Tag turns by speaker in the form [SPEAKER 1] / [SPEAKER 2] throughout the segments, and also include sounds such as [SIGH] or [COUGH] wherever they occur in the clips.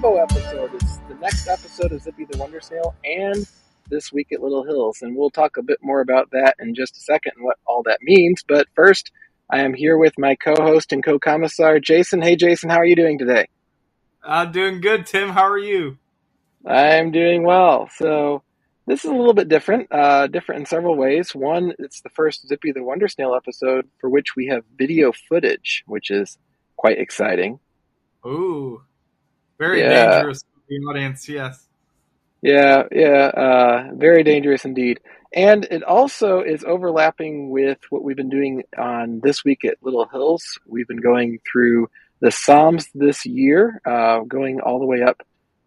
[SPEAKER 1] combo episode. It's the next episode of Zippy the Wonder Snail and This Week at Little Hills. And we'll talk a bit more about that in just a second and what all that means. But first, I am here with my co host and co commissar, Jason. Hey, Jason, how are you doing today?
[SPEAKER 2] I'm doing good, Tim. How are you?
[SPEAKER 1] I'm doing well. So, this is a little bit different, uh, different in several ways. One, it's the first Zippy the Wonder Snail episode for which we have video footage, which is quite exciting.
[SPEAKER 2] Ooh, very
[SPEAKER 1] Yeah.
[SPEAKER 2] dangerous for the audience. Yes.
[SPEAKER 1] Yeah, yeah, uh, very dangerous indeed. And it also is overlapping with what we've been doing on this week at Little Hills. We've been going through the Psalms this year, uh, going all the way up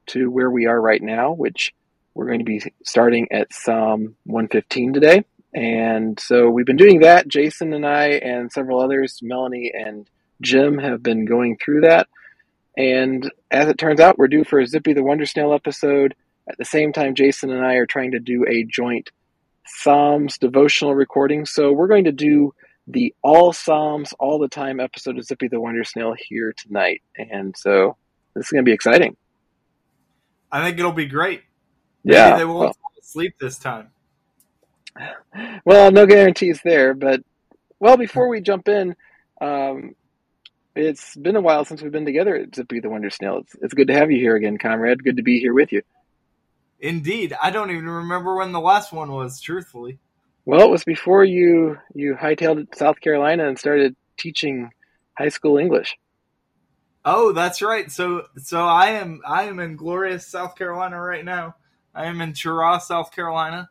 [SPEAKER 1] to where we are right now, which we're going to be starting at Psalm 115 today. And so we've been doing that. Jason and I and several others, Melanie and Jim, have been going through that. And as it turns out, we're due for a Zippy the Wonder Snail episode. At the same time, Jason and I are trying to do a joint Psalms devotional recording. So we're going to do the all Psalms all the time episode of Zippy the Wonder Snail here tonight. And so this is going to be exciting.
[SPEAKER 2] I think it'll be great. Maybe
[SPEAKER 1] Yeah.
[SPEAKER 2] they won't
[SPEAKER 1] Well,
[SPEAKER 2] fall asleep this time.
[SPEAKER 1] well, no guarantees there, but well, before we jump in, um, it's been a while since we've been together at Zippy the Wonder Snail. It's, it's good to have you here again, comrade. Good to be here with you.
[SPEAKER 2] Indeed. I don't even remember when the last one was, truthfully.
[SPEAKER 1] Well, it was before you you hightailed South Carolina and started teaching high school English.
[SPEAKER 2] Oh, that's right. So so I am I am in glorious South Carolina right now. I am in Cheraw, South Carolina,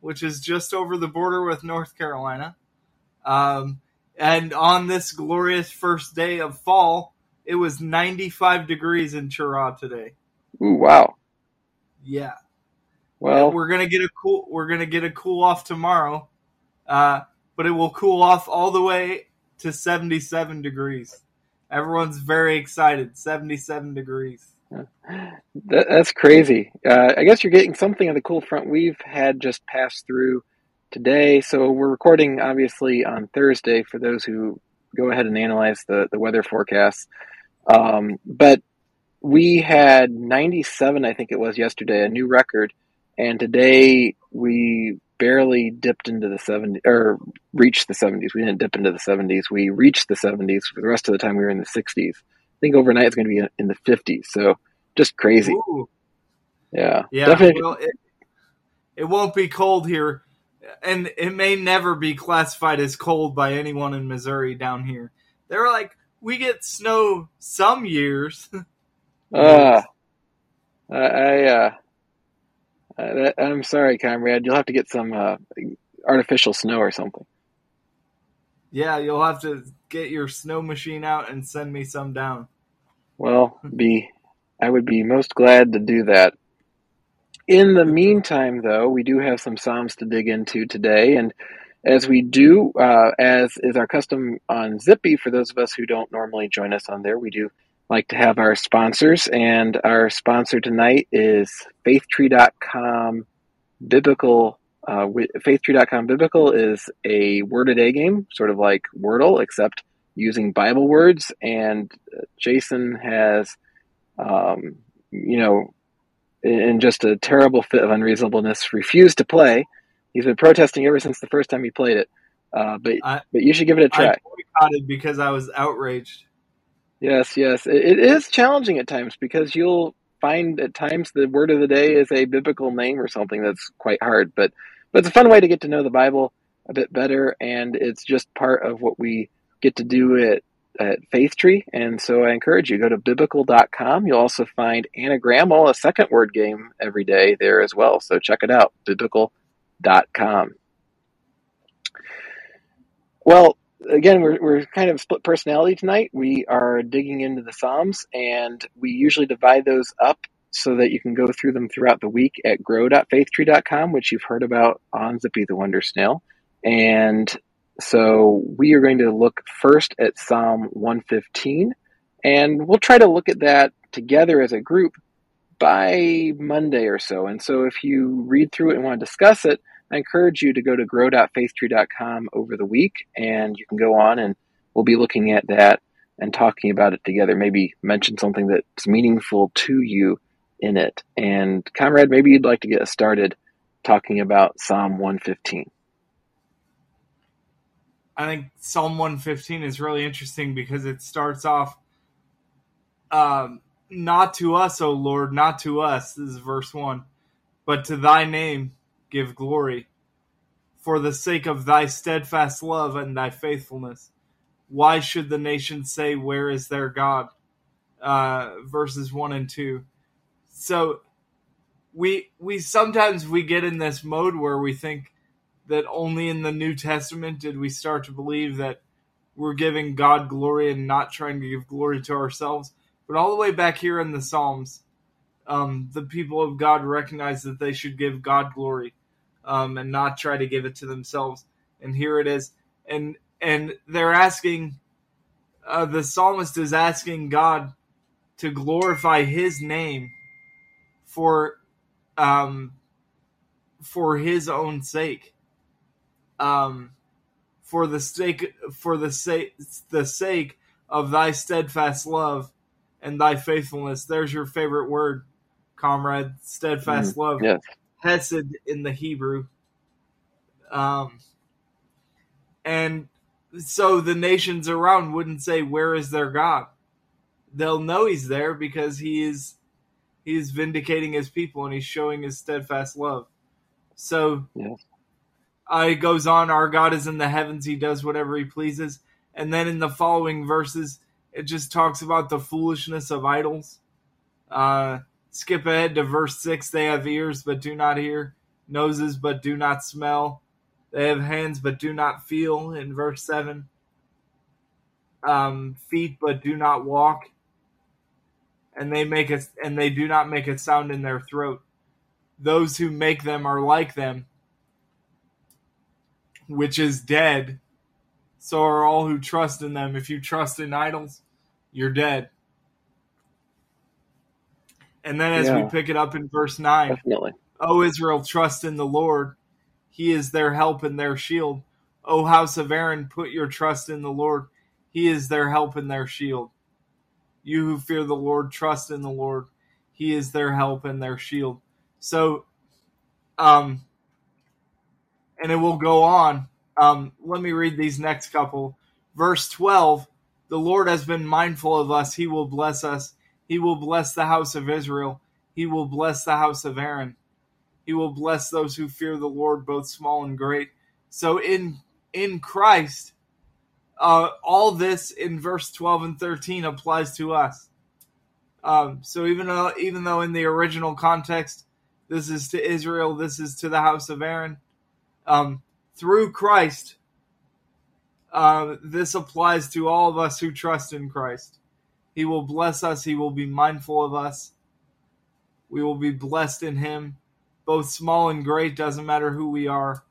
[SPEAKER 2] which is just over the border with North Carolina. Um, and on this glorious first day of fall, it was 95 degrees in Cheraw today.
[SPEAKER 1] Ooh, wow.
[SPEAKER 2] Yeah.
[SPEAKER 1] Well,
[SPEAKER 2] we're gonna get a cool we're gonna get a cool off tomorrow, uh, but it will cool off all the way to 77 degrees. Everyone's very excited. 77 degrees.
[SPEAKER 1] that, that's crazy. Uh, I guess you're getting something of the cool front we've had just pass through today. So we're recording obviously on Thursday for those who go ahead and analyze the, the weather forecasts. Um, but we had 97, I think it was yesterday, a new record. And today we barely dipped into the 70s or reached the 70s. We didn't dip into the 70s. We reached the 70s. For the rest of the time, we were in the 60s. I think overnight it's going to be in the 50s. So just crazy.
[SPEAKER 2] Ooh.
[SPEAKER 1] Yeah.
[SPEAKER 2] Yeah,
[SPEAKER 1] Definitely.
[SPEAKER 2] well, it, it won't be cold here, and it may never be classified as cold by anyone in Missouri down here. They're like, we get snow some years.
[SPEAKER 1] Uh, [LAUGHS] I, I, uh, that, I'm sorry, comrade. You'll have to get some uh, artificial snow or something.
[SPEAKER 2] yeah, you'll have to get your snow machine out and send me some down.
[SPEAKER 1] Well, be I would be most glad to do that. In the meantime, though, we do have some psalms to dig into today, and as we do, uh, as is our custom on Zippy, for those of us who don't normally join us on there, we do like to have our sponsors, and our sponsor tonight is FaithTree.com Biblical. Uh, FaithTree.com Biblical is a word a day game, sort of like Wordle, except using Bible words. And uh, Jason has, um, you know, in just a terrible fit of unreasonableness, refused to play. He's been protesting ever since the first time he played it. Uh, but
[SPEAKER 2] I-
[SPEAKER 1] but you should give it a try.
[SPEAKER 2] I boycotted because I was outraged.
[SPEAKER 1] Yes, yes. It, it is challenging at times because you'll find at times the word of the day is a biblical name or something that's quite hard. But but it's a fun way to get to know the Bible a bit better, and it's just part of what we get to do at at Faith Tree. And so I encourage you go to biblical.com. You'll also find Anagrammal, a second word game every day there as well. So check it out, biblical.com. Well, again, we're, we're kind of split personality tonight. We are digging into the Psalms, and we usually divide those up so that you can go through them throughout the week at grow.faithtree.com, which you've heard about on Zippy the Wonder Snail. And so we are going to look first at Psalm 115, and we'll try to look at that together as a group by Monday or so. And so if you read through it and want to discuss it, I encourage you to go to grow.faithtree.com over the week, and you can go on and we'll be looking at that and talking about it together. Maybe mention something that's meaningful to you in it. And comrade, maybe you'd like to get us started talking about Psalm 115.
[SPEAKER 2] I think Psalm 115 is really interesting because it starts off, um, not to us, O Lord, not to us. This is verse 1. But to thy name give glory, for the sake of thy steadfast love and thy faithfulness. Why should the nations say, Where is their God? Uh, verses 1 and 2. So we we sometimes we get in this mode where we think that only in the New Testament did we start to believe that we're giving God glory and not trying to give glory to ourselves. But all the way back here in the Psalms, um, the people of God recognize that they should give God glory um, and not try to give it to themselves. And here it is, and and they're asking, uh, the psalmist is asking God to glorify His name for um, for His own sake um, for the sake for the sake the sake of thy steadfast love and thy faithfulness. There's your favorite word, comrade. Steadfast mm, love.
[SPEAKER 1] Yes.
[SPEAKER 2] Hesed in the Hebrew. Um, and so the nations around wouldn't say, "Where is their God?" They'll know He's there because He is He is vindicating His people and He's showing His steadfast love. So
[SPEAKER 1] yes.
[SPEAKER 2] Uh, it goes on, our God is in the heavens, he does whatever he pleases. And then in the following verses, it just talks about the foolishness of idols. Uh, skip ahead to verse 6 they have ears but do not hear, noses but do not smell, they have hands but do not feel. In verse 7, um, feet but do not walk, and they make it and they do not make a sound in their throat. Those who make them are like them which is dead. So are all who trust in them. If you trust in idols, you're dead. And then as yeah. we pick it up in verse 9,
[SPEAKER 1] Definitely.
[SPEAKER 2] O Israel, trust in the Lord. He is their help and their shield. O house of Aaron, put your trust in the Lord. He is their help and their shield. You who fear the Lord, trust in the Lord. He is their help and their shield. So, um, and it will go on. Um, let me read these next couple. Verse 12 The Lord has been mindful of us. He will bless us. He will bless the house of Israel. He will bless the house of Aaron. He will bless those who fear the Lord, both small and great. So in in Christ, uh, all this in verse 12 and 13 applies to us. Um, so even though even though in the original context this is to Israel, this is to the house of Aaron um, through Christ, uh, this applies to all of us who trust in Christ. He will bless us, He will be mindful of us. We will be blessed in Him, both small and great, doesn't matter who we are.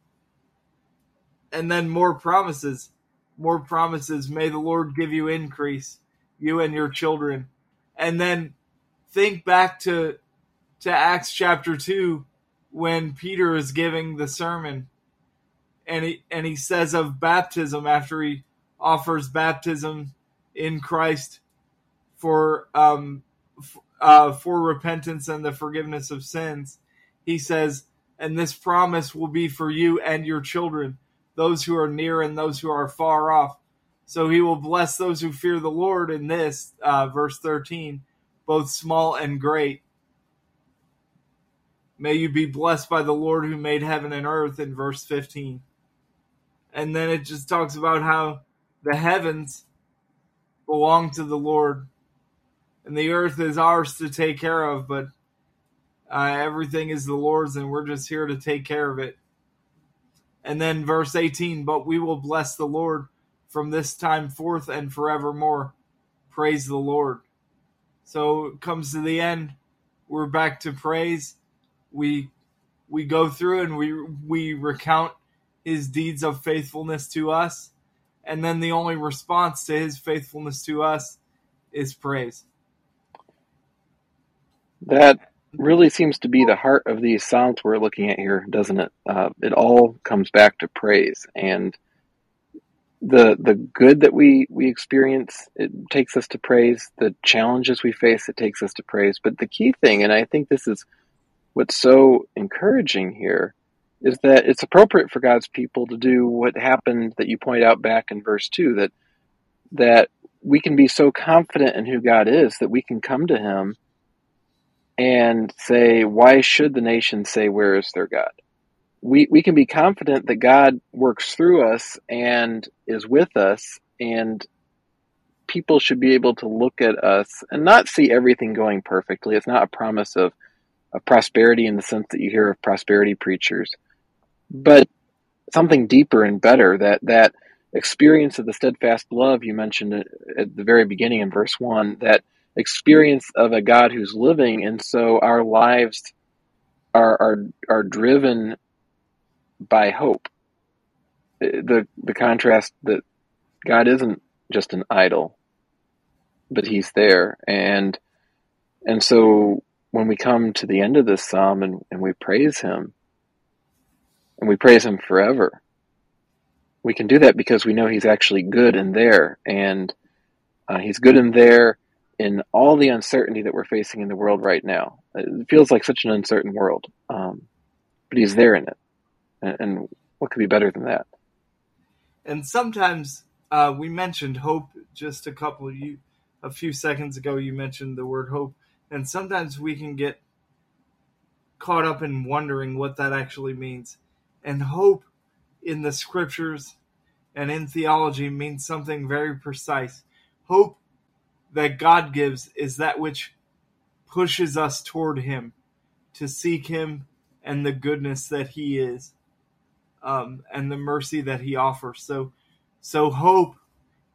[SPEAKER 2] And then more promises. More promises. May the Lord give you increase, you and your children. And then think back to to Acts chapter 2 when Peter is giving the sermon and he and he says of baptism after he offers baptism in Christ for um f- uh, for repentance and the forgiveness of sins. He says, and this promise will be for you and your children, those who are near and those who are far off. So he will bless those who fear the Lord in this, uh, verse 13, both small and great. May you be blessed by the Lord who made heaven and earth in verse 15 and then it just talks about how the heavens belong to the Lord and the earth is ours to take care of, but uh, everything is the Lord's and we're just here to take care of it. And then verse 18, but we will bless the Lord from this time forth and forevermore. Praise the Lord. So it comes to the end. We're back to praise. We we go through and we we recount his deeds of faithfulness to us. And then the only response to his faithfulness to us is praise.
[SPEAKER 1] That really seems to be the heart of these Psalms we're looking at here, doesn't it? Uh, it all comes back to praise. And the the good that we we experience it takes us to praise the challenges we face it takes us to praise but the key thing and i think this is what's so encouraging here is that it's appropriate for god's people to do what happened that you point out back in verse 2 that that we can be so confident in who god is that we can come to him and say why should the nations say where is their god we, we can be confident that God works through us and is with us, and people should be able to look at us and not see everything going perfectly. It's not a promise of, of prosperity in the sense that you hear of prosperity preachers, but something deeper and better that, that experience of the steadfast love you mentioned at the very beginning in verse 1, that experience of a God who's living, and so our lives are, are, are driven by hope. Uh, the the contrast that God isn't just an idol, but He's there, and and so when we come to the end of this psalm and, and we praise Him, and we praise Him forever, we can do that because we know He's actually good and there, and uh, He's good and there in all the uncertainty that we're facing in the world right now. It feels like such an uncertain world, um, but He's there in it and what could be better than that?
[SPEAKER 2] And sometimes uh, we mentioned hope just a couple of you a few seconds ago. You mentioned the word hope, and sometimes we can get caught up in wondering what that actually means. And hope in the scriptures and in theology means something very precise. Hope that God gives is that which pushes us toward Him, to seek Him and the goodness that He is um, and the mercy that he offers. So, so hope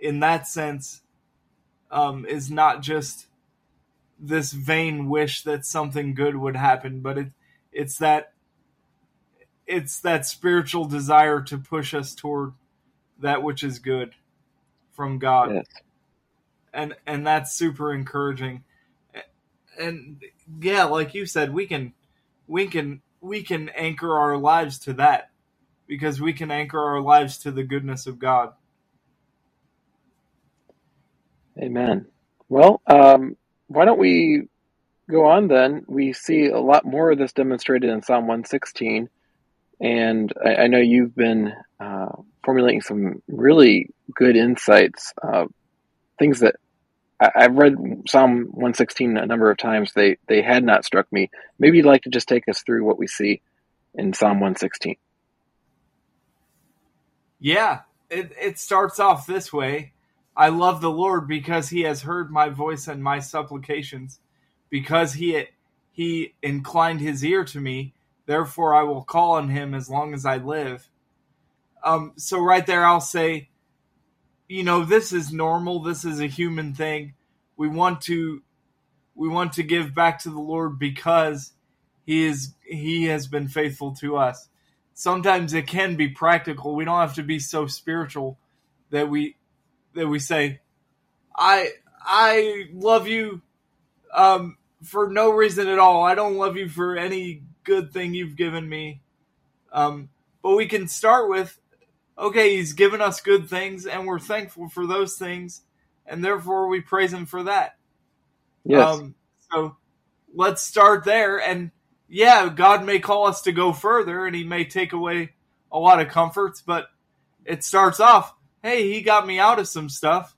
[SPEAKER 2] in that sense um, is not just this vain wish that something good would happen, but it, it's that it's that spiritual desire to push us toward that which is good from God. Yes. And and that's super encouraging. And yeah, like you said, we can we can we can anchor our lives to that because we can anchor our lives to the goodness of God.
[SPEAKER 1] Amen. Well, um, why don't we go on then? We see a lot more of this demonstrated in Psalm 116. And I, I know you've been uh, formulating some really good insights, uh, things that I, have read Psalm 116 a number of times. They, they had not struck me. Maybe you'd like to just take us through what we see in Psalm 116.
[SPEAKER 2] Yeah, it, it starts off this way. I love the Lord because he has heard my voice and my supplications, because he he inclined his ear to me. Therefore, I will call on him as long as I live. Um, so right there, I'll say, you know, this is normal. This is a human thing. We want to we want to give back to the Lord because he is he has been faithful to us sometimes it can be practical. We don't have to be so spiritual that we that we say, I I love you um, for no reason at all. I don't love you for any good thing you've given me. Um, but we can start with, okay, he's given us good things, and we're thankful for those things, and therefore we praise him for that. Yes. Um, so let's start there, and yeah, God may call us to go further and he may take away a lot of comforts, but it starts off, hey, he got me out of some stuff.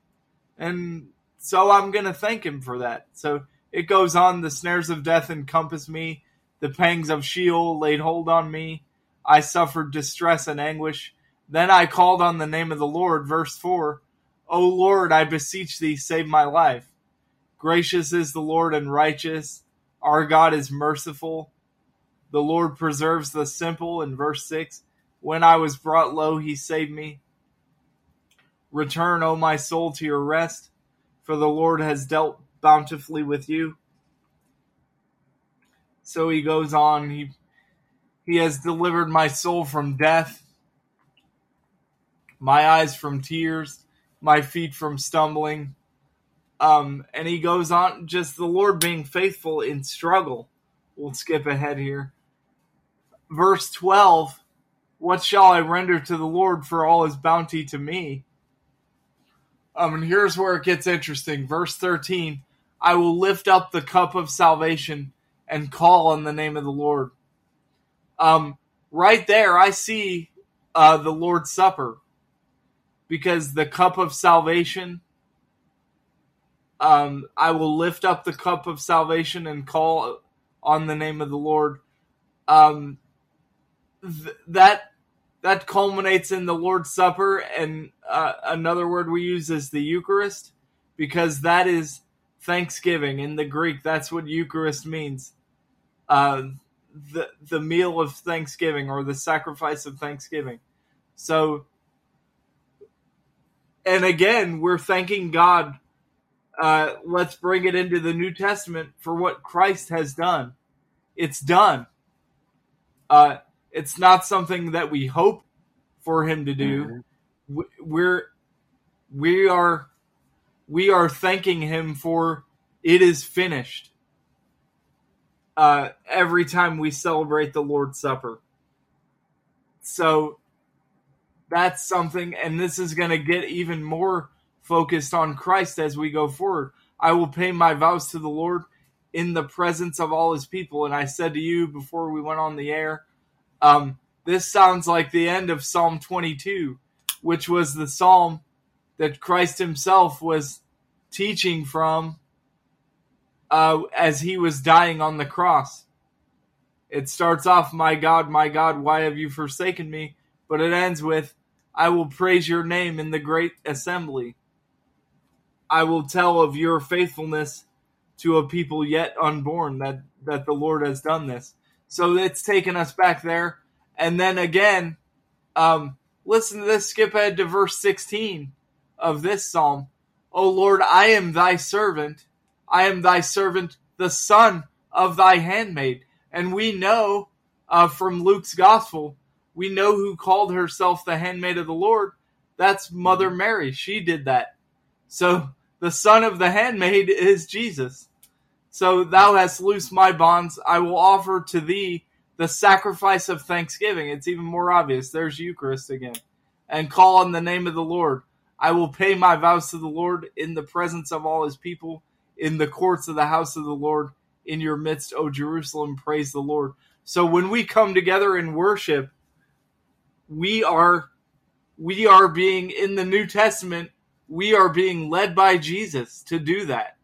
[SPEAKER 2] And so I'm going to thank him for that. So it goes on the snares of death encompass me, the pangs of Sheol laid hold on me. I suffered distress and anguish. Then I called on the name of the Lord. Verse 4 O Lord, I beseech thee, save my life. Gracious is the Lord and righteous. Our God is merciful. The Lord preserves the simple in verse 6. When I was brought low, he saved me. Return, O my soul, to your rest, for the Lord has dealt bountifully with you. So he goes on, he, he has delivered my soul from death, my eyes from tears, my feet from stumbling. Um, and he goes on, just the Lord being faithful in struggle. We'll skip ahead here verse 12 What shall I render to the Lord for all his bounty to me? Um, and here's where it gets interesting. Verse 13 I will lift up the cup of salvation and call on the name of the Lord. Um, right there, I see uh, the Lord's Supper because the cup of salvation. Um, I will lift up the cup of salvation and call on the name of the Lord. Um, th- that that culminates in the Lord's Supper, and uh, another word we use is the Eucharist, because that is Thanksgiving in the Greek. That's what Eucharist means. Uh, the the meal of Thanksgiving or the sacrifice of Thanksgiving. So, and again, we're thanking God. Uh, let's bring it into the New Testament for what Christ has done. It's done. Uh, it's not something that we hope for him to do. Mm-hmm. We're we are we are thanking him for it is finished. Uh, every time we celebrate the Lord's Supper. So that's something, and this is going to get even more focused on Christ as we go forward. I will pay my vows to the Lord in the presence of all his people. And I said to you before we went on the air, um, this sounds like the end of Psalm 22, which was the psalm that Christ himself was teaching from uh, as he was dying on the cross. It starts off, My God, my God, why have you forsaken me? But it ends with, I will praise your name in the great assembly. I will tell of your faithfulness to a people yet unborn that, that the Lord has done this. So it's taken us back there. And then again, um, listen to this, skip ahead to verse 16 of this psalm. O Lord, I am thy servant. I am thy servant, the son of thy handmaid. And we know uh, from Luke's gospel, we know who called herself the handmaid of the Lord. That's Mother Mary. She did that. So the son of the handmaid is Jesus. So thou hast loosed my bonds. I will offer to thee the sacrifice of thanksgiving. It's even more obvious. There's Eucharist again. And call on the name of the Lord. I will pay my vows to the Lord in the presence of all his people, in the courts of the house of the Lord, in your midst, O Jerusalem. Praise the Lord. So when we come together in worship, we are we are being in the New Testament, we are being led by Jesus to do that.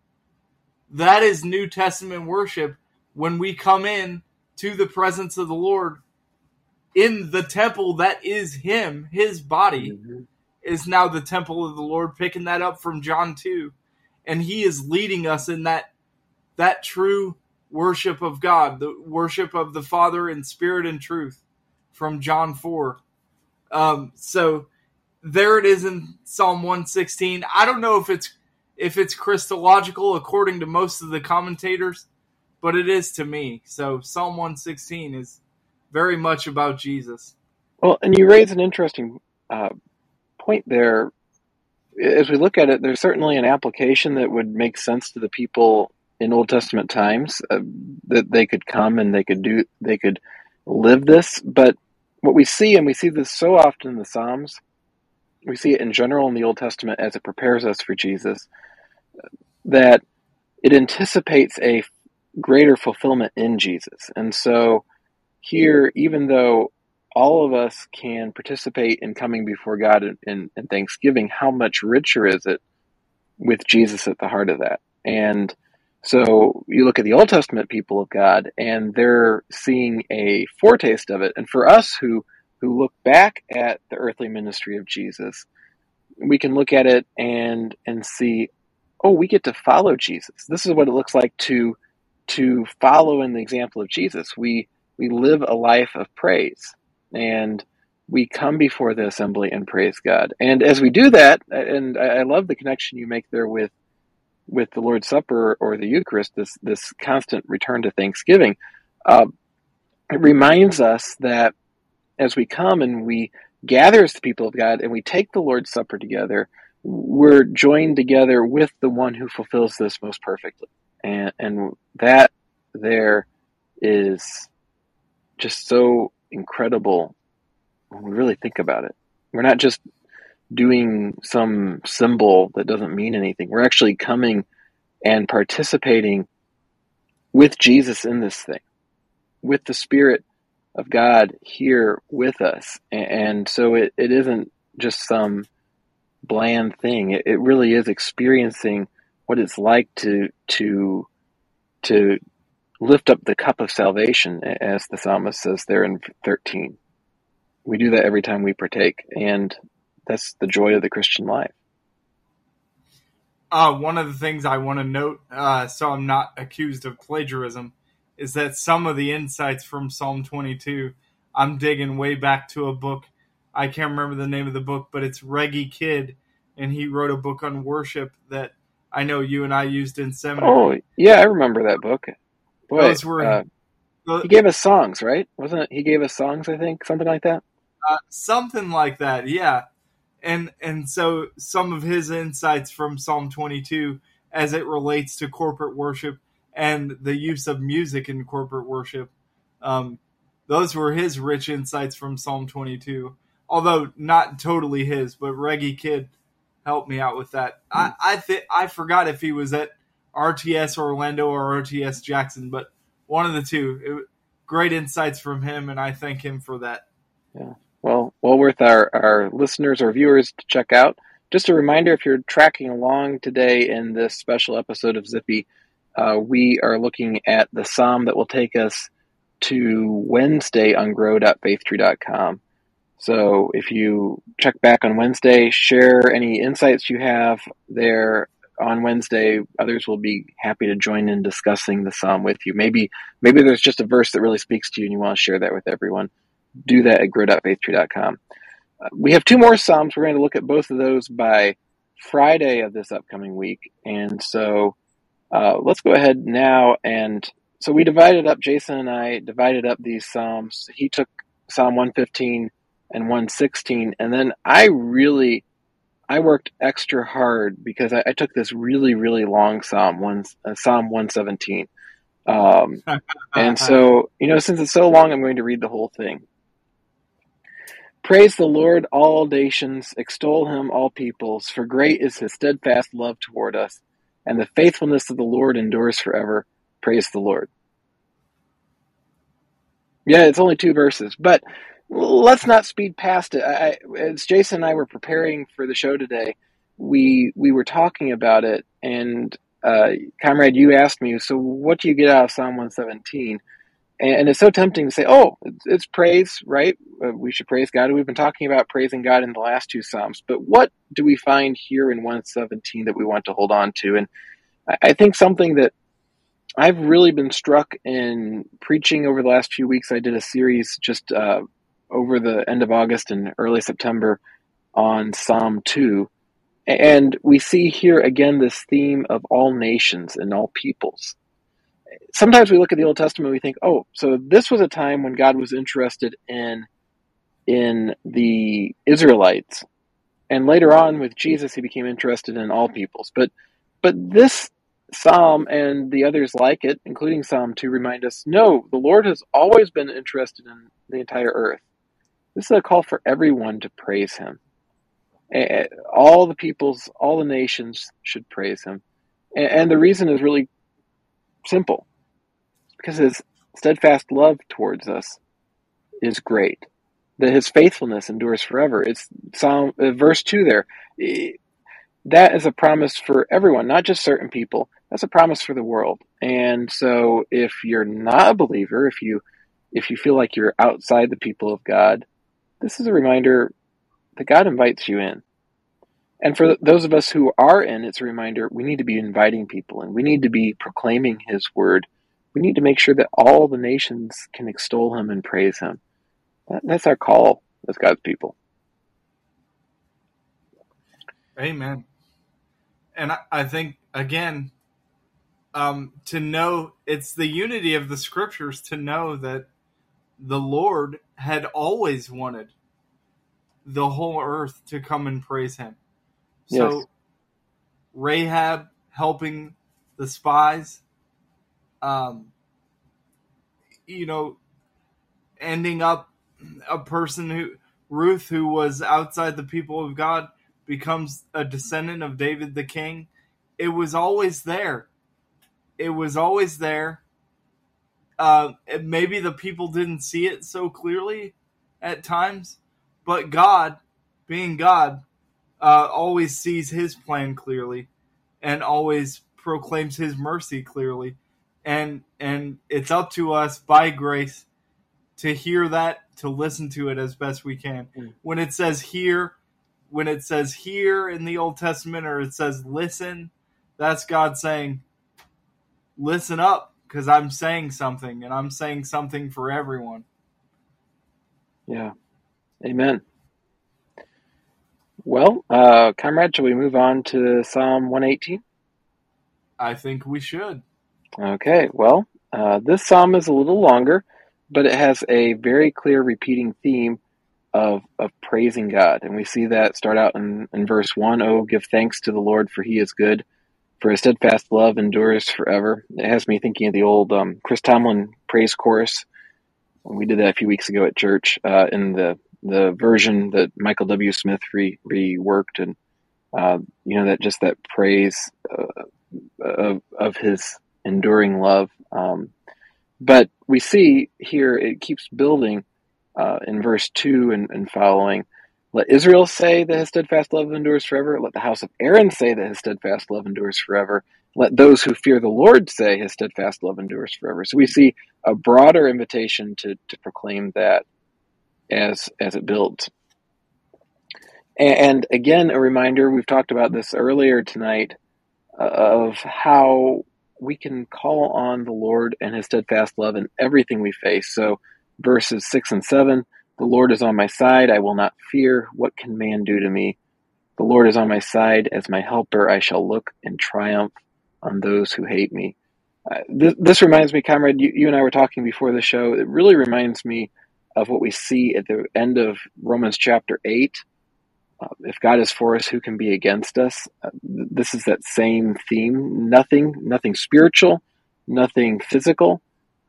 [SPEAKER 2] That is New Testament worship when we come in to the presence of the Lord in the temple that is Him, His body mm-hmm. is now the temple of the Lord, picking that up from John 2. And He is leading us in that that true worship of God, the worship of the Father in spirit and truth from John 4. Um, so there it is in Psalm 116. I don't know if it's if it's Christological according to most of the commentators, but it is to me. So Psalm 116 is very much about Jesus.
[SPEAKER 1] Well, and you raise an interesting uh, point there. As we look at it, there's certainly an application that would make sense to the people in Old Testament times uh, that they could come and they could do they could live this. But what we see, and we see this so often in the Psalms, we see it in general in the Old Testament as it prepares us for Jesus that it anticipates a greater fulfillment in Jesus. And so here, even though all of us can participate in coming before God in, in, in, Thanksgiving, how much richer is it with Jesus at the heart of that? And so you look at the Old Testament people of God, and they're seeing a foretaste of it. And for us who who look back at the earthly ministry of Jesus, we can look at it and and see, oh, we get to follow Jesus. This is what it looks like to to follow in the example of Jesus. We we live a life of praise and we come before the assembly and praise God. And as we do that, and I love the connection you make there with with the Lord's Supper or the Eucharist, this this constant return to Thanksgiving. Uh, it reminds us that as we come and we gather as the people of God and we take the Lord's Supper together, we're joined together with the one who fulfills this most perfectly. And, and that there is just so incredible when we really think about it. We're not just doing some symbol that doesn't mean anything. We're actually coming and participating with Jesus in this thing, with the Spirit of God here with us. And so it, it isn't just some bland thing. It, it really is experiencing what it's like to to to lift up the cup of salvation, as the psalmist says there in 13. We do that every time we partake, and that's the joy of the Christian life.
[SPEAKER 2] Uh, one of the things I want to note, uh, so I'm not accused of plagiarism, is that some of the insights from Psalm 22, I'm digging way back to a book. I can't remember the name of the book, but it's Reggie Kidd, and he wrote a book on worship that I know you and I used in seminary.
[SPEAKER 1] Oh, yeah, I remember that book. Boy, Those were. Uh, he gave us songs, right? Wasn't it? He gave us songs, I think, something like that.
[SPEAKER 2] Uh, something like that, yeah. And and so some of his insights from Psalm 22 as it relates to corporate worship and the use of music in corporate worship. Um, those were his rich insights from Psalm 22, although not totally his. But Reggie Kidd helped me out with that. I hmm. I th- I forgot if he was at RTS Orlando or RTS Jackson, but one of the two. It, great insights from him, and I thank him for that.
[SPEAKER 1] Yeah. Well, well worth our, our listeners or viewers to check out. Just a reminder if you're tracking along today in this special episode of Zippy, uh, we are looking at the psalm that will take us to Wednesday on grow.faithtree.com. So if you check back on Wednesday, share any insights you have there on Wednesday, others will be happy to join in discussing the psalm with you. Maybe maybe there's just a verse that really speaks to you and you want to share that with everyone. Do that at grow.faithtree.com. Uh, we have two more psalms. We're going to look at both of those by Friday of this upcoming week. And so uh, let's go ahead now. And so we divided up, Jason and I divided up these psalms. He took Psalm 115 and 116. And then I really I worked extra hard because I, I took this really, really long psalm, one uh, Psalm 117. Um, [LAUGHS] and so, you know, since it's so long, I'm going to read the whole thing. Praise the Lord, all nations, extol him, all peoples, for great is his steadfast love toward us, and the faithfulness of the Lord endures forever. Praise the Lord. Yeah, it's only two verses, but let's not speed past it. I, as Jason and I were preparing for the show today, we we were talking about it, and uh, comrade, you asked me, so what do you get out of Psalm one seventeen? And, it's so tempting to say, oh, it's, it's praise, right? Uh, we should praise God. We've been talking about praising God in the last two Psalms, but what do we find here in 117 that we want to hold on to? And I, I think something that I've really been struck in preaching over the last few weeks. I did a series just uh, over the end of August and early September on Psalm 2. And we see here again this theme of all nations and all peoples. Sometimes we look at the Old Testament we think, oh, so this was a time when God was interested in in the Israelites. And later on with Jesus he became interested in all peoples. But but this psalm and the others like it, including Psalm 2, remind us no, the Lord has always been interested in the entire earth. This is a call for everyone to praise him. All the peoples, all the nations should praise him. And the reason is really simple because his steadfast love towards us is great. That his faithfulness endures forever. It's Psalm uh, verse two there. That is a promise for everyone, not just certain people. That's a promise for the world. And so, if you're not a believer, if you if you feel like you're outside the people of God, this is a reminder that God invites you in. And for those of us who are in, it's a reminder we need to be inviting people and we need to be proclaiming His word. We need to make sure that all the nations can extol Him and praise Him. That's our call as God's people.
[SPEAKER 2] Amen. And I think, again, um, to know it's the unity of the scriptures to know that the Lord had always wanted the whole earth to come and praise him. So yes. Rahab helping the spies, um, you know, ending up a person who Ruth, who was outside the people of God, becomes a descendant of David the king, it was always there. It was always there. Uh, maybe the people didn't see it so clearly at times, but God, being God, uh, always sees his plan clearly and always proclaims his mercy clearly. And and it's up to us by grace to hear that, to listen to it as best we can. Mm. When it says here, when it says here in the Old Testament or it says listen, that's God saying, listen up because I'm saying something and I'm saying something for everyone.
[SPEAKER 1] Yeah. Amen. Well, uh, comrade, shall we move on to Psalm 118?
[SPEAKER 2] I think we should.
[SPEAKER 1] Okay, well, uh, this psalm is a little longer, but it has a very clear repeating theme of, of praising God. And we see that start out in, in verse 1 Oh, give thanks to the Lord, for he is good, for his steadfast love endures forever. It has me thinking of the old um, Chris Tomlin praise chorus. We did that a few weeks ago at church uh, in the the version that Michael W. Smith re- reworked, and uh, you know that just that praise uh, of of his enduring love. Um, but we see here it keeps building uh, in verse two and, and following. Let Israel say that his steadfast love endures forever. Let the house of Aaron say that his steadfast love endures forever. Let those who fear the Lord say his steadfast love endures forever. So we see a broader invitation to, to proclaim that as as it builds. And again, a reminder, we've talked about this earlier tonight, uh, of how we can call on the Lord and his steadfast love in everything we face. So, verses 6 and 7 The Lord is on my side, I will not fear. What can man do to me? The Lord is on my side. As my helper, I shall look in triumph on those who hate me. Uh, this, this, reminds me, comrade, you, you and I were talking before the show. It really reminds me of what we see at the end of Romans chapter 8. Uh, if God is for us, who can be against us? Uh, this is that same theme. Nothing, nothing spiritual, nothing physical,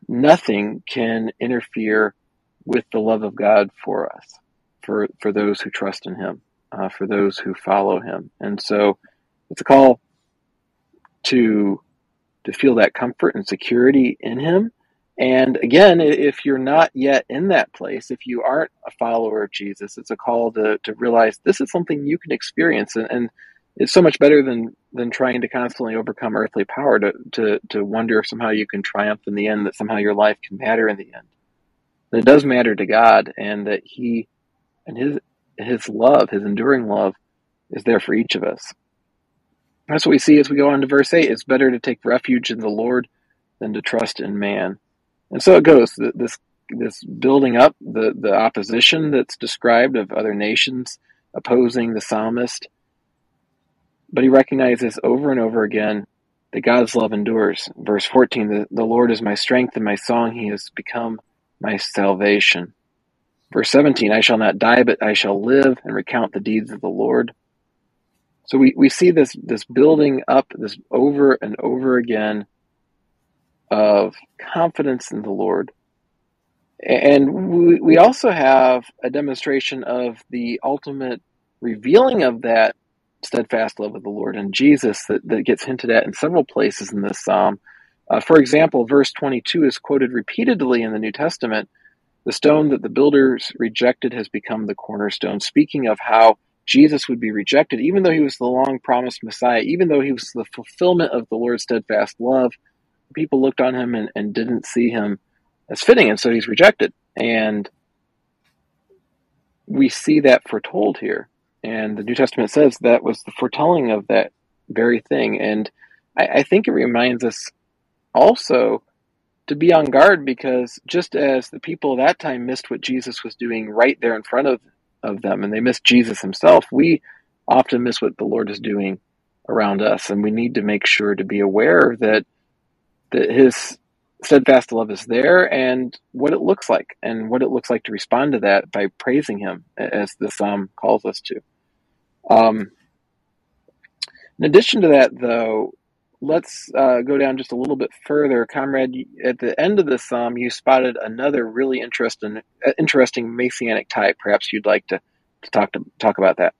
[SPEAKER 1] nothing can interfere with the love of God for us, for, for those who trust in Him, uh, for those who follow Him. And so it's a call to, to feel that comfort and security in Him and again, if you're not yet in that place, if you aren't a follower of Jesus, it's a call to, to realize this is something you can experience. And, and it's so much better than, than trying to constantly overcome earthly power to, to, to wonder if somehow you can triumph in the end, that somehow your life can matter in the end. That it does matter to God and that He and His, His love, His enduring love, is there for each of us. That's what we see as we go on to verse 8. It's better to take refuge in the Lord than to trust in man. And so it goes. This this building up the the opposition that's described of other nations opposing the psalmist, but he recognizes over and over again that God's love endures. Verse 14, the, the Lord is my strength and my song, he has become my salvation. Verse 17, I shall not die, but I shall live and recount the deeds of the Lord. So we, we see this this building up, this over and over again of confidence in the Lord. And we, we also have a demonstration of the ultimate revealing of that steadfast love of the Lord in Jesus that, that gets hinted at in several places in this psalm. Uh, for example, verse 22 is quoted repeatedly in the New Testament. The stone that the builders rejected has become the cornerstone, speaking of how Jesus would be rejected, even though he was the long promised Messiah, even though he was the fulfillment of the Lord's steadfast love people looked on him and, and didn't see him as fitting, and so he's rejected. And we see that foretold here. And the New Testament says that was the foretelling of that very thing. And I, I think it reminds us also to be on guard because just as the people of that time missed what Jesus was doing right there in front of, of them and they missed Jesus himself, we often miss what the Lord is doing around us. And we need to make sure to be aware that that his steadfast love is there and what it looks like and what it looks like to respond to that by praising him as the psalm calls us to um, in addition to that though let's uh, go down just a little bit further comrade at the end of the psalm you spotted another really interesting interesting messianic type perhaps you'd like to, to talk to talk about that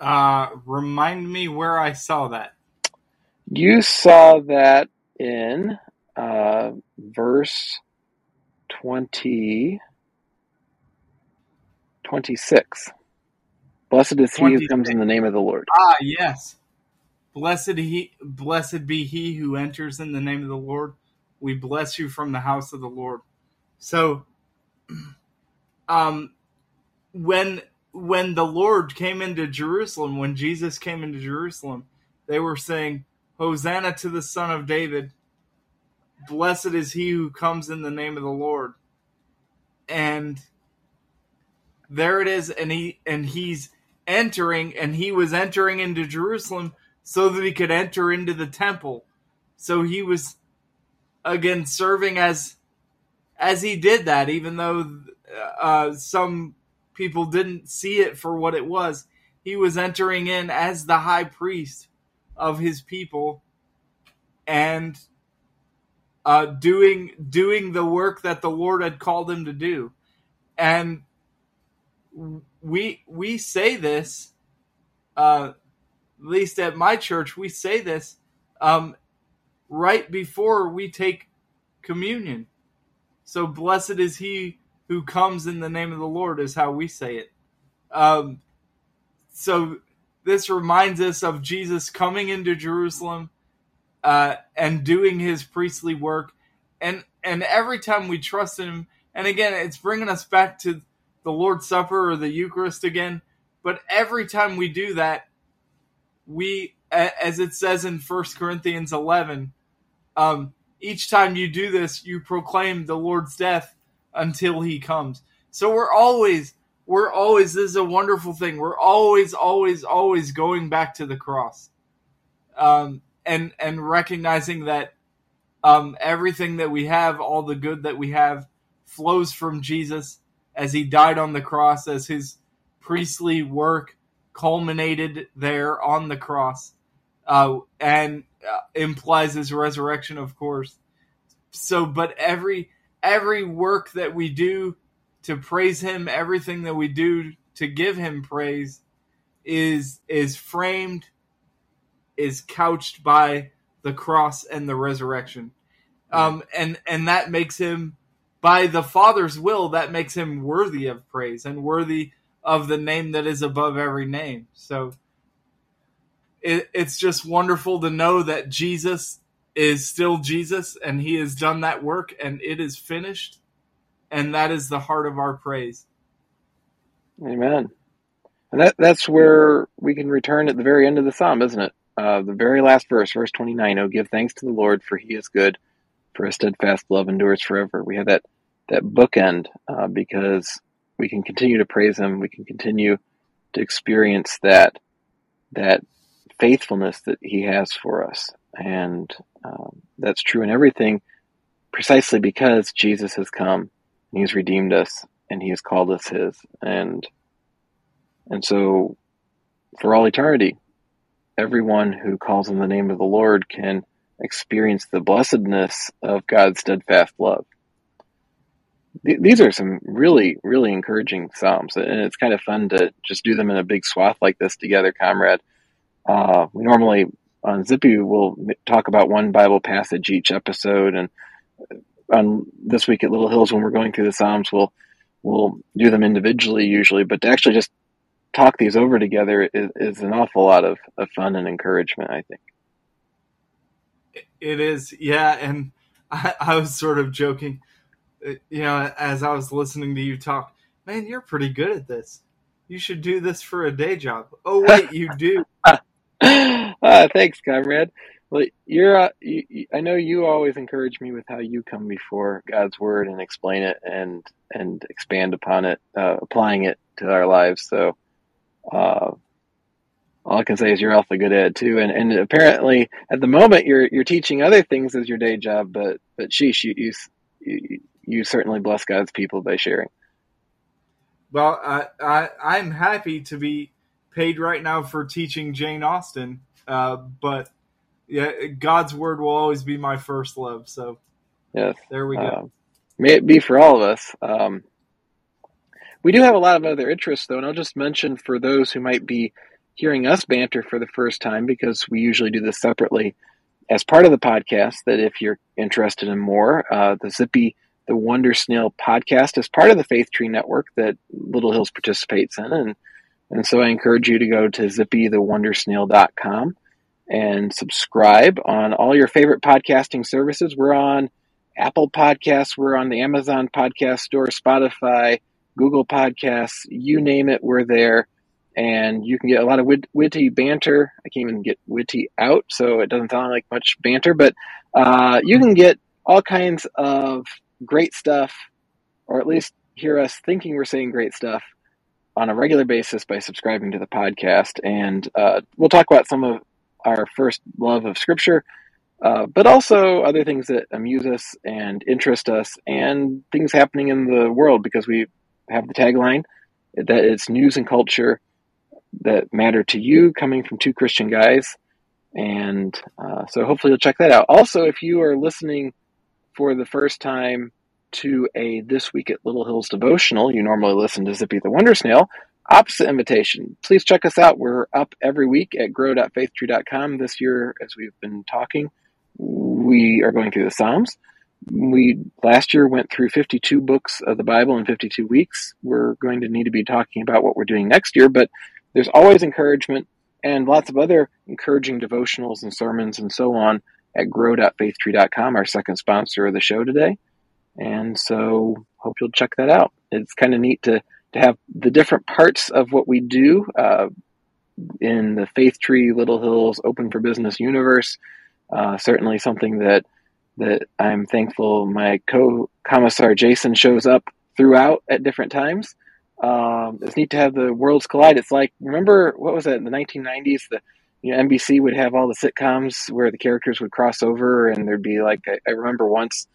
[SPEAKER 2] Uh, remind me where I saw that.
[SPEAKER 1] You saw that in uh, verse 20, 26. Blessed is he who comes in the name of the Lord.
[SPEAKER 2] Ah, yes. Blessed he, blessed be he who enters in the name of the Lord. We bless you from the house of the Lord. So, [CLEARS THROAT] um, when when the Lord came into Jerusalem, when Jesus came into Jerusalem, they were saying, "Hosanna to the Son of David! Blessed is he who comes in the name of the Lord." And there it is, and he and he's entering, and he was entering into Jerusalem so that he could enter into the temple. So he was again serving as as he did that, even though uh, some people didn't see it for what it was. He was entering in as the high priest of his people and uh, doing doing the work that the Lord had called him to do. And we we say this, uh, at least at my church, we say this um, right before we take communion. So blessed is he who comes in the name of the Lord, is how we say it. Um, so this reminds us of Jesus coming into Jerusalem uh, and doing his priestly work, and and every time we trust him, and again, it's bringing us back to the Lord's Supper or the Eucharist again. But every time we do that, we, as it says in 1 Corinthians 11, um, each time you do this, you proclaim the Lord's death until he comes. So we're always, we're always, this is a wonderful thing. We're always, always, always going back to the cross. Um, and, and recognizing that, um, everything that we have, all the good that we have flows from Jesus as he died on the cross, as his priestly work culminated there on the cross, uh, and uh, implies his resurrection, of course. So, but every every work that we do to praise him, everything that we do to give him praise, is is framed, is couched by the cross and the resurrection, um, and and that makes him by the Father's will, that makes him worthy of praise and worthy of the name that is above every name. So it, it's just wonderful to know that Jesus is still Jesus and he has done that work and it is finished. And that is the heart of our praise.
[SPEAKER 1] Amen. And that that's where we can return at the very end of the psalm, isn't it? Uh, the very last verse, verse 29, oh, give thanks to the Lord, for he is good, for his steadfast love endures forever. We have that, that bookend uh, because we can continue to praise him. We can continue to experience that, that faithfulness that he has for us. And um, that's true in everything precisely because Jesus has come and he's redeemed us and he has called us his. And, and so for all eternity, everyone who calls on the name of the Lord can experience the blessedness of God's steadfast love. Th- These are some really, really encouraging Psalms, and it's kind of fun to just do them in a big swath like this together, comrade. Uh, we normally on Zippy we'll talk about one Bible passage each episode, and on this week at Little Hills when we're going through the Psalms, we'll we'll do them individually usually, but to actually just talk these over together is, is an awful lot of, of fun and encouragement, I think.
[SPEAKER 2] It is, yeah. And I, I was sort of joking, uh, you know, as I was listening to you talk, man, you're pretty good at this. You should do this for a day job. Oh, wait, you [LAUGHS] do.
[SPEAKER 1] ah, thanks, comrade. Well, you're. Uh, you- I know you always encourage me with how you come before God's word and explain it and and expand upon it, uh, applying it to our lives. So, uh, all I can say is you're awfully good at it too. And and apparently, at the moment, you're you're teaching other things as your day job. But but sheesh, you you you, certainly bless God's people by sharing.
[SPEAKER 2] Well, I, I, I'm happy to be paid right now for teaching Jane Austen, uh, but yeah, God's word will always be my first love. So
[SPEAKER 1] Yes.
[SPEAKER 2] there we go.
[SPEAKER 1] Um, may it be for all of us. Um, we do have a lot of other interests, though, and I'll just mention for those who might be hearing us banter for the first time, because we usually do this separately as part of the podcast, that if you're interested in more, uh, the Zippy the Wonder Snail podcast is part of the Faith Tree Network that Little Hills participates in. And, and so I encourage you to go to zippythewondersnail.com and subscribe on all your favorite podcasting services. We're on Apple Podcasts, we're on the Amazon Podcast Store, Spotify, Google Podcasts, you name it, we're there. And you can get a lot of wit- witty banter. I can't even get witty out, so it doesn't sound like much banter, but uh, you can get all kinds of great stuff, or at least hear us thinking we're saying great stuff on a regular basis by subscribing to the podcast. And uh, we'll talk about some of our first love of Scripture, uh, but also other things that amuse us and interest us, and things happening in the world because we have the tagline that it's news and culture that matter to you coming from two Christian guys. And uh, so hopefully you'll check that out. Also, if you are listening for the first time to a This Week at Little Hills devotional, you normally listen to Zippy the Wonder Snail, opposite invitation. Please check us out. We're up every week at grow.faithtree.com. This year, as we've been talking, we are going through the Psalms. We last year went through 52 books of the Bible in 52 weeks. We're going to need to be talking about what we're doing next year, but there's always encouragement and lots of other encouraging devotionals and sermons and so on at grow.faithtree.com, our second sponsor of the show today. And so hope you'll check that out. It's kind of neat to, to have the different parts of what we do uh, in the Faith Tree Little Hills Open for Business universe. Uh, certainly something that that I'm thankful my co-commissar Jason shows up throughout at different times. Um, it's neat to have the worlds collide. It's like remember what was it in the 1990s? The you know, NBC would have all the sitcoms where the characters would cross over, and there'd be like I, I remember once.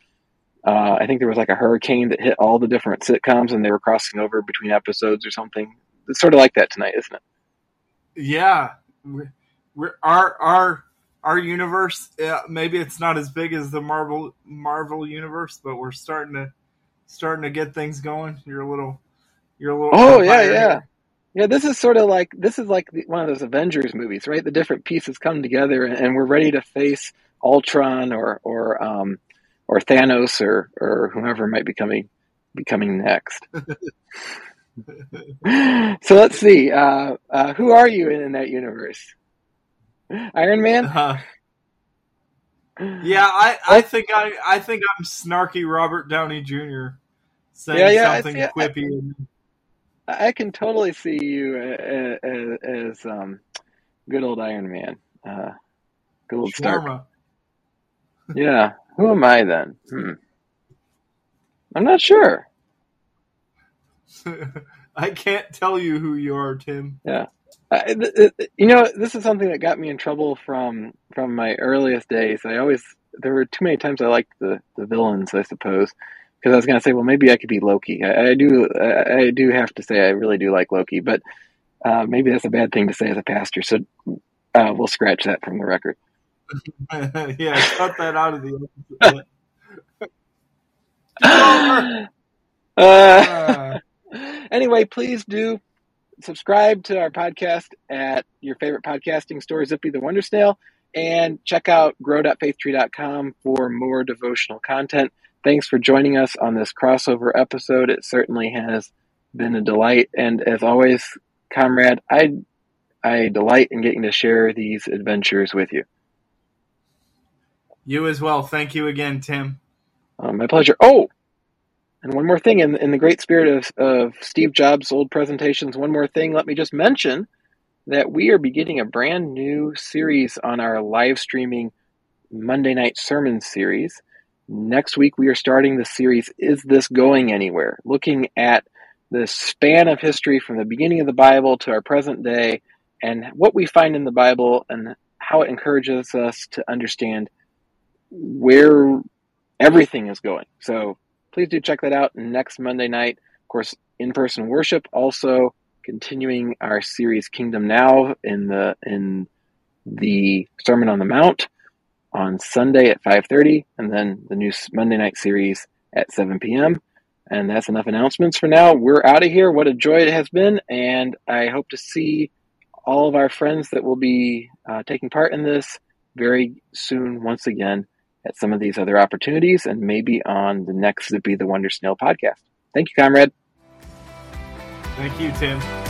[SPEAKER 1] Uh, I think there was like a hurricane that hit all the different sitcoms, and they were crossing over between episodes or something. It's sort of like that tonight, isn't it?
[SPEAKER 2] Yeah, we're, we're our our our universe. Yeah, maybe it's not as big as the Marvel Marvel universe, but we're starting to starting to get things going. You're a little, you're a little.
[SPEAKER 1] Oh yeah, yeah. Here. Yeah, this is sort of like this is like one of those Avengers movies, right? The different pieces come together, and we're ready to face Ultron or or um, or Thanos or or whoever might be coming be coming next. [LAUGHS] so let's see. Uh, uh, who are you in, in, that universe? Iron Man. Uh,
[SPEAKER 2] yeah, I, I think I I think I'm snarky Robert Downey Jr. saying yeah, yeah, something quippy. I,
[SPEAKER 1] I can totally see you as, as um, good old Iron Man, uh, good old Stark. yeah, who am I then? Hmm. I'm not sure. [LAUGHS]
[SPEAKER 2] I can't tell you who you are, Tim.
[SPEAKER 1] Yeah, I, you know, this is something that got me in trouble from from my earliest days. I always there were too many times I liked the the villains, I suppose because I was going to say, well, maybe I could be Loki. I, I do, I, I, do have to say, I really do like Loki, but uh, maybe that's a bad thing to say as a pastor. So uh, we'll scratch that from the record. [LAUGHS]
[SPEAKER 2] yeah, cut that out of the.
[SPEAKER 1] uh, [LAUGHS] uh, anyway, please do subscribe to our podcast at your favorite podcasting store, Zippy the Wonder Snail, and check out grow.faithtree.com for more devotional content. Thanks for joining us on this crossover episode. It certainly has been a delight. And as always, comrade, I, I delight in getting to share these adventures with you.
[SPEAKER 2] You as well. Thank you again, Tim.
[SPEAKER 1] Uh, my pleasure. Oh, and one more thing, in, in the great spirit of, of Steve Jobs' old presentations, one more thing, let me just mention that we are beginning a brand new series on our live streaming Monday night sermon series. Next week, we are starting the series, Is This Going Anywhere? Looking at the span of history from the beginning of the Bible to our present day and what we find in the Bible and how it encourages us to understand where everything is going. So please do check that out next Monday night. Of course, in person worship, also continuing our series Kingdom Now in the in the Sermon on the Mount on Sunday at 5:30 and then the new Monday night series at 7 p.m. And that's enough announcements for now. We're out of here. What a joy it has been and I hope to see all of our friends that will be uh, taking part in this very soon once again at some of these other opportunities and maybe on the next Zippy the Wonder Snail podcast. Thank you, comrade.
[SPEAKER 2] Thank you, Tim.